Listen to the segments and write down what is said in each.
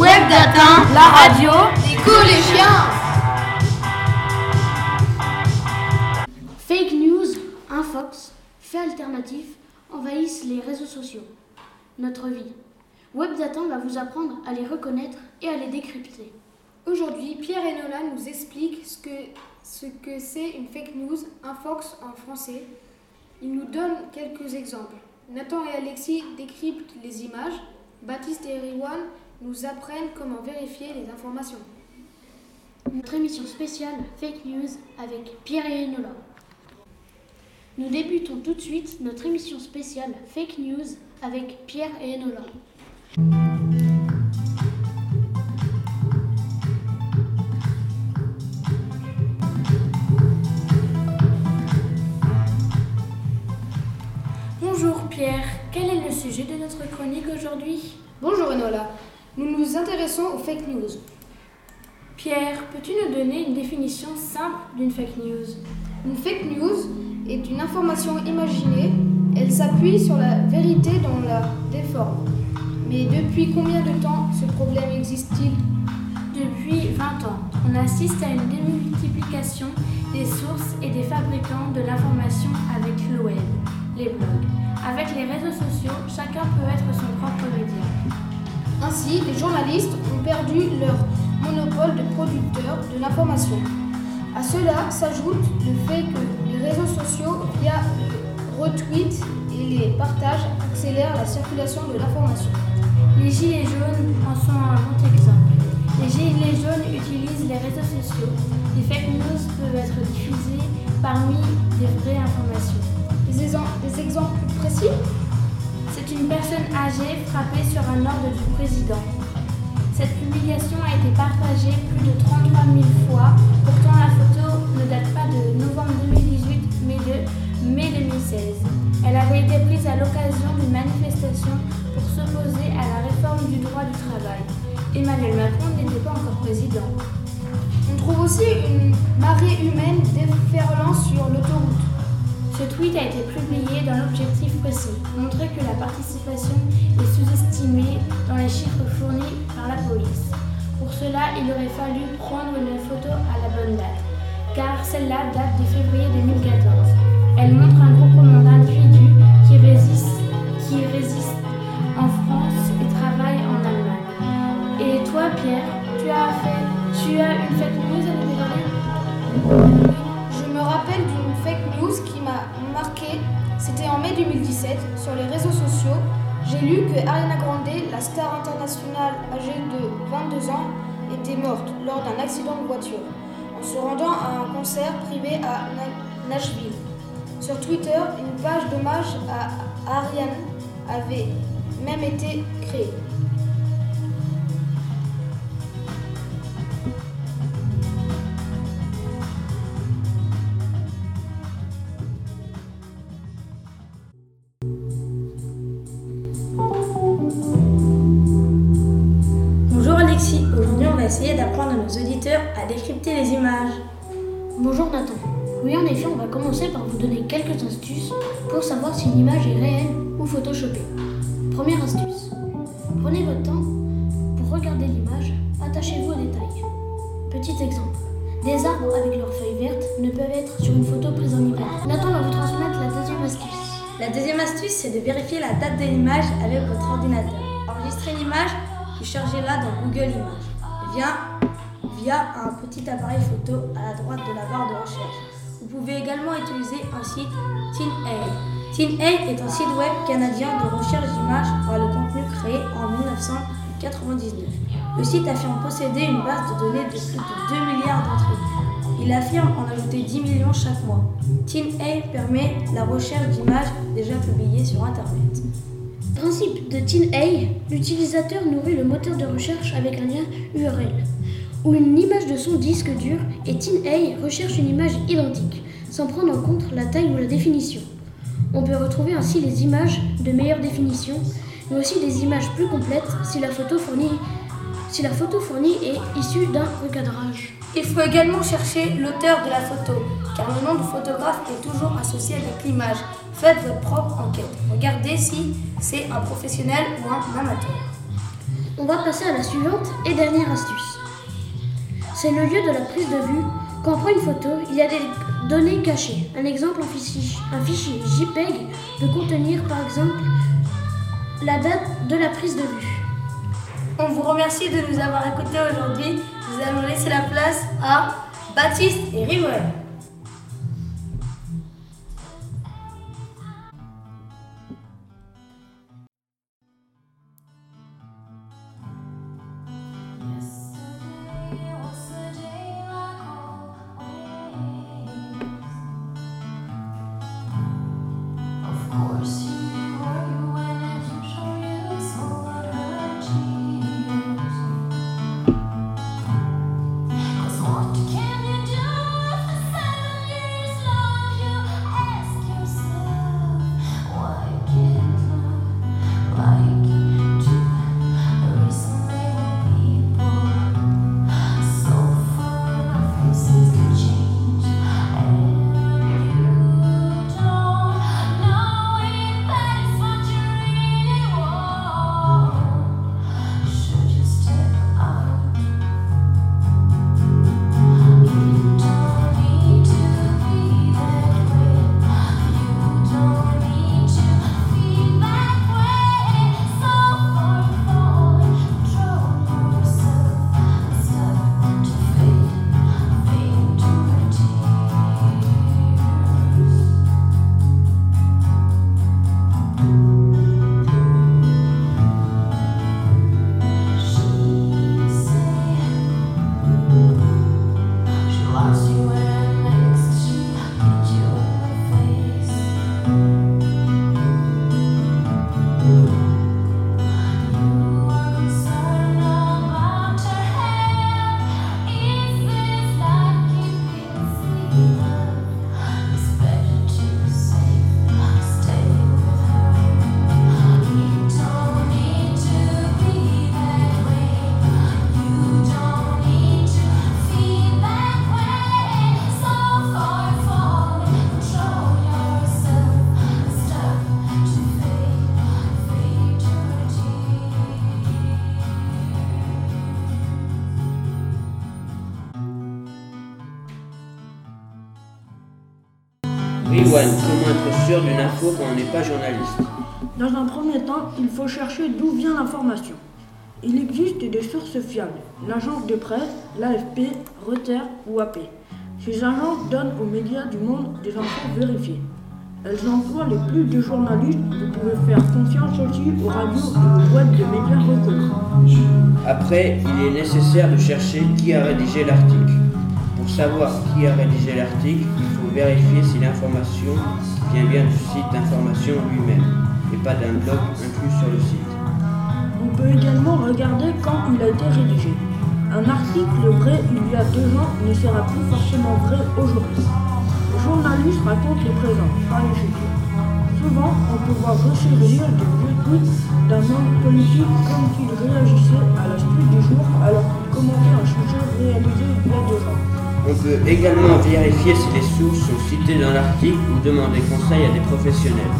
Web Datin, la radio des collégiens. Fake news, infox, faits alternatifs envahissent les réseaux sociaux, notre vie. Web Datin va vous apprendre à les reconnaître et à les décrypter. Aujourd'hui, Pierre et Nolan nous expliquent ce que ce que c'est une fake news, un fox en français. Ils nous donnent quelques exemples. Nathan et Alexis décryptent les images. Baptiste et Riwan nous apprennent comment vérifier les informations. Notre émission spéciale Fake News avec Pierre et Enola. Nous débutons tout de suite notre émission spéciale Fake News avec Pierre et Enola. Bonjour Pierre, quel est le sujet de notre chronique aujourd'hui? Bonjour Enola, nous nous intéressons aux fake news. Pierre, peux-tu nous donner une définition simple d'une fake news? Une fake news est une information imaginée, elle s'appuie sur la vérité dont la déforme. Mais depuis combien de temps ce problème existe-t-il? Depuis 20 ans, on assiste à une démultiplication des sources et des fabricants de l'information avec le web, les blogs. Avec les réseaux sociaux, chacun peut être son propre média. Ainsi, les journalistes ont perdu leur monopole de producteurs de l'information. À cela s'ajoute le fait que les réseaux sociaux, via le retweet et les partages, accélèrent la circulation de l'information. Les gilets jaunes en sont un bon exemple. Les gilets jaunes utilisent les réseaux sociaux. Les fake news peuvent être diffusées parmi des vraies informations. Des, des exemples plus précis? C'est une personne âgée frappée sur un ordre du président. Cette publication a été partagée plus de 33 000 fois. Pourtant, la photo ne date pas de novembre 2018, mais de mai 2016. Elle avait été prise à l'occasion d'une manifestation pour s'opposer à la réforme du droit du travail. Emmanuel Macron n'était pas encore président. On trouve aussi une marée humaine déferlant sur l'autoroute. Ce tweet a été publié dans l'objectif précis, montrer que la participation est sous-estimée dans les chiffres fournis par la police. Pour cela, il aurait fallu prendre une photo à la bonne date, car celle-là date de février 2014. Elle montre un groupement d'individus qui résistent, qui résistent en France et travaillent en Allemagne. Et toi, Pierre, tu as fait, tu as C'était en mai 2017 sur les réseaux sociaux. J'ai lu que Ariana Grande, la star internationale âgée de 22 ans, était morte lors d'un accident de voiture en se rendant à un concert privé à Nashville. Sur Twitter, une page d'hommage à Ariane avait même été créée. Pour savoir si une image est réelle ou photoshopée. Première astuce. Prenez votre temps pour regarder l'image, attachez-vous aux détails. Petit exemple. Des arbres avec leurs feuilles vertes ne peuvent être sur une photo prise en hiver. Nathan va vous transmettre la deuxième astuce. La deuxième astuce, c'est de vérifier la date de l'image avec votre ordinateur. Enregistrez l'image et chargez-la dans Google Images via un petit appareil photo à la droite de la barre de recherche. Vous pouvez également utiliser un site TeenA. TeenA est un site web canadien de recherche d'images par le contenu créé en 1999. Le site affirme posséder une base de données de plus de 2 milliards d'entrées. Il affirme en ajouter 10 millions chaque mois. TeenA permet la recherche d'images déjà publiées sur Internet. Principe de TeenA, l'utilisateur nourrit le moteur de recherche avec un lien URL ou une image de son disque dur et TeenA recherche une image identique, sans prendre en compte la taille ou la définition. On peut retrouver ainsi les images de meilleure définition, mais aussi des images plus complètes si la photo fournie, si la photo fournie est issue d'un recadrage. Il faut également chercher l'auteur de la photo, car le nom du photographe est toujours associé avec l'image. Faites votre propre enquête. Regardez si c'est un professionnel ou un amateur. On va passer à la suivante et dernière astuce. C'est le lieu de la prise de vue. Quand on prend une photo, il y a des données cachées. Un exemple, un fichier, un fichier JPEG peut contenir par exemple la date de la prise de vue. On vous remercie de nous avoir écoutés aujourd'hui. Nous allons laisser la place à Baptiste et River. Sûr d'une info quand on n'est pas journaliste Dans un premier temps, il faut chercher d'où vient l'information. Il existe des sources fiables, l'agence de presse, l'AFP, Reuters ou AP. Ces agences donnent aux médias du monde des infos vérifiées. Elles emploient les plus de journalistes, vous pouvez faire confiance aussi aux radios et aux boîtes de médias reconnus. Après, il est nécessaire de chercher qui a rédigé l'article. Pour savoir qui a rédigé l'article, il faut vérifier si l'information vient bien du site d'information lui-même et pas d'un blog inclus sur le site. On peut également regarder quand il a été rédigé. Un article vrai il y a deux ans ne sera plus forcément vrai aujourd'hui. Le journaliste raconte le présent, pas le futur. Souvent, on peut voir ressurgir de vieux tweets d'un homme politique comme s'il réagissait à la suite du jour alors qu'il commentait un sujet réalisé il y a deux ans. On peut également vérifier si les sources sont citées dans l'article ou demander conseil à des professionnels.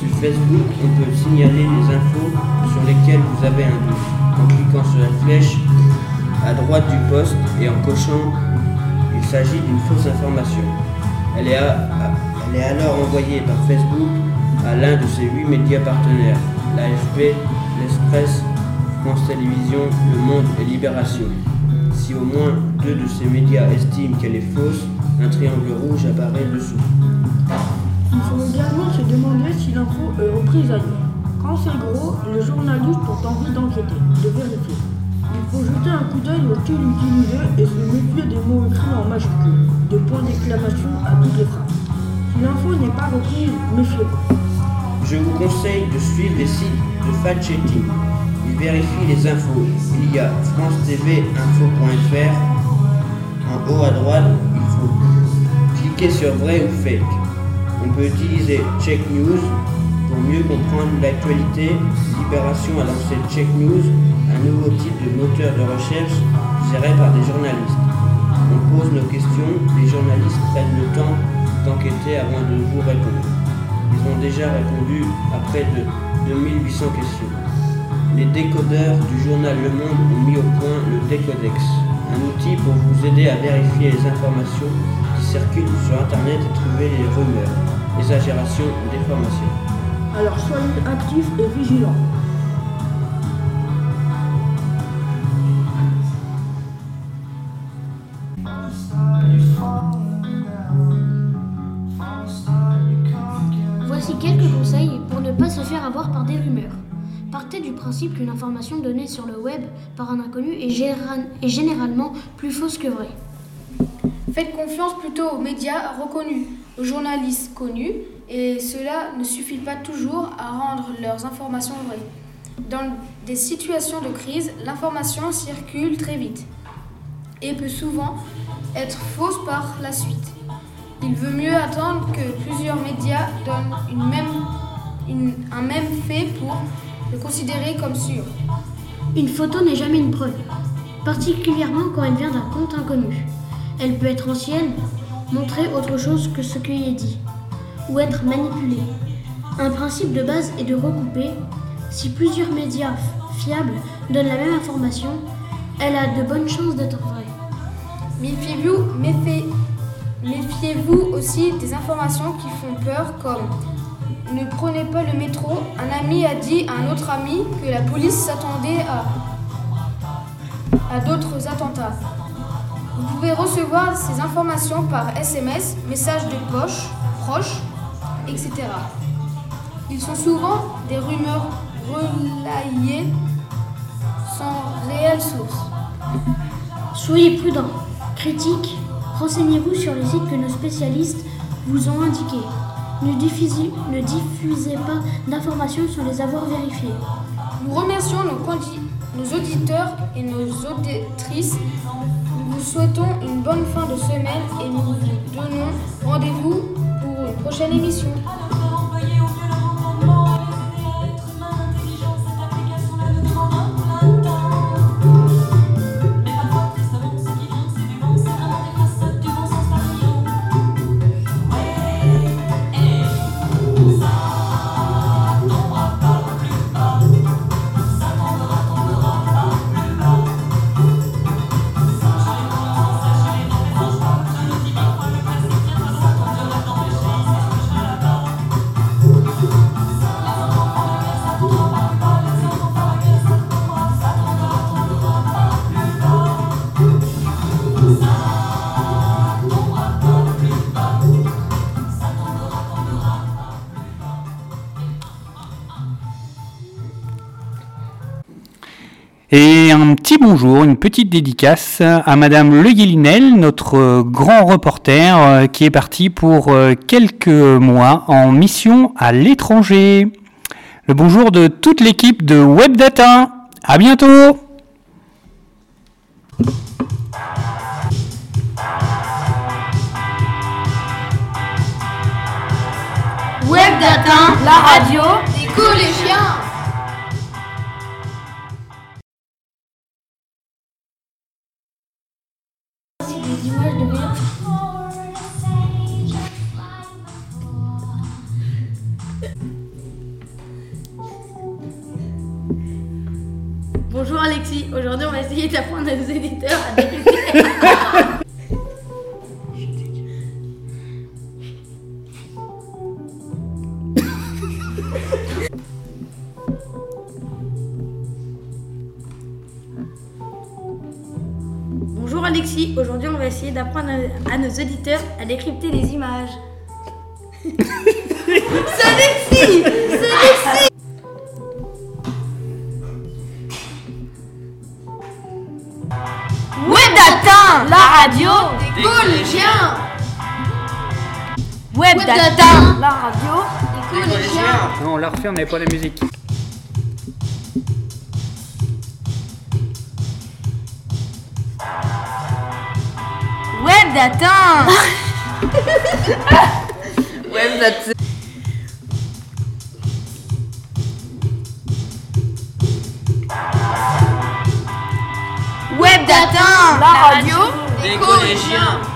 Sur Facebook, on peut signaler les infos sur lesquelles vous avez un doute en cliquant sur la flèche à droite du poste et en cochant il s'agit d'une fausse information. Elle est, alors envoyée par Facebook à l'un de ses huit médias partenaires, l'AFP, l'Express, France Télévisions, Le Monde et Libération. Si au moins deux de ces médias estiment qu'elle est fausse, un triangle rouge apparaît dessous. Il faut également se demander si l'info est reprise ailleurs. Quand c'est gros, les journalistes ont envie d'enquêter, de vérifier. Il faut jeter un coup d'œil au style utilisé et se méfier des mots écrits en majuscules, de points d'exclamation à toutes les phrases. Si l'info n'est pas reprise, méfiez-vous. Je vous conseille de suivre les sites de fact-checking. Ils vérifient les infos. Il y a France TV Info.fr. En haut à droite, il faut cliquer sur vrai ou fake. On peut utiliser Check News pour mieux comprendre l'actualité. Libération a lancé Check News, un nouveau type de moteur de recherche géré par des journalistes. On pose nos questions, les journalistes prennent le temps d'enquêter avant de vous répondre. Ils ont déjà répondu à près de 2800 questions. Les décodeurs du journal Le Monde ont mis au point le Décodex, un outil pour vous aider à vérifier les informations qui circulent sur Internet et trouver les rumeurs, exagérations ou déformations. Alors soyez actifs et vigilants. Principe qu'une information donnée sur le web par un inconnu est, généralement plus fausse que vraie. Faites confiance plutôt aux médias reconnus, aux journalistes connus, et cela ne suffit pas toujours à rendre leurs informations vraies. Dans des situations de crise, l'information circule très vite et peut souvent être fausse par la suite. Il vaut mieux attendre que plusieurs médias donnent un même fait pour le considérer comme sûr. Une photo n'est jamais une preuve, particulièrement quand elle vient d'un compte inconnu. Elle peut être ancienne, montrer autre chose que ce qui est dit, ou être manipulée. Un principe de base est de recouper. Si plusieurs médias fiables donnent la même information, elle a de bonnes chances d'être vraie. Méfiez-vous, méfiez- méfiez-vous aussi des informations qui font peur comme ne prenez pas le métro. Un ami a dit à un autre ami que la police s'attendait à, d'autres attentats. Vous pouvez recevoir ces informations par SMS, messages de poche, proches, etc. Ils sont souvent des rumeurs relayées sans réelle source. Soyez prudents, critiques, renseignez-vous sur les sites que nos spécialistes vous ont indiqués. Ne diffusez, pas d'informations sans les avoir vérifiées. Nous remercions nos auditeurs et nos auditrices. Nous vous souhaitons une bonne fin de semaine et nous vous donnons rendez-vous pour une prochaine émission. Bonjour, une petite dédicace à Madame Le Guélinel, notre euh, grand reporter euh, qui est parti pour euh, quelques mois en mission à l'étranger. Le bonjour de toute l'équipe de WebData. À bientôt! Web Data, la radio des collégiens. Bonjour Alexis, aujourd'hui on va essayer d'apprendre à nos éditeurs à décrypter. Bonjour Alexis, aujourd'hui on va essayer d'apprendre à, nos auditeurs à décrypter les images. C'est Alexis la radio des collégiens. Web Data, la radio. des collégiens. Non, on l'a refait, on n'avait pas la musique. Web Data. Web Data. Web Data, la radio des collégiens.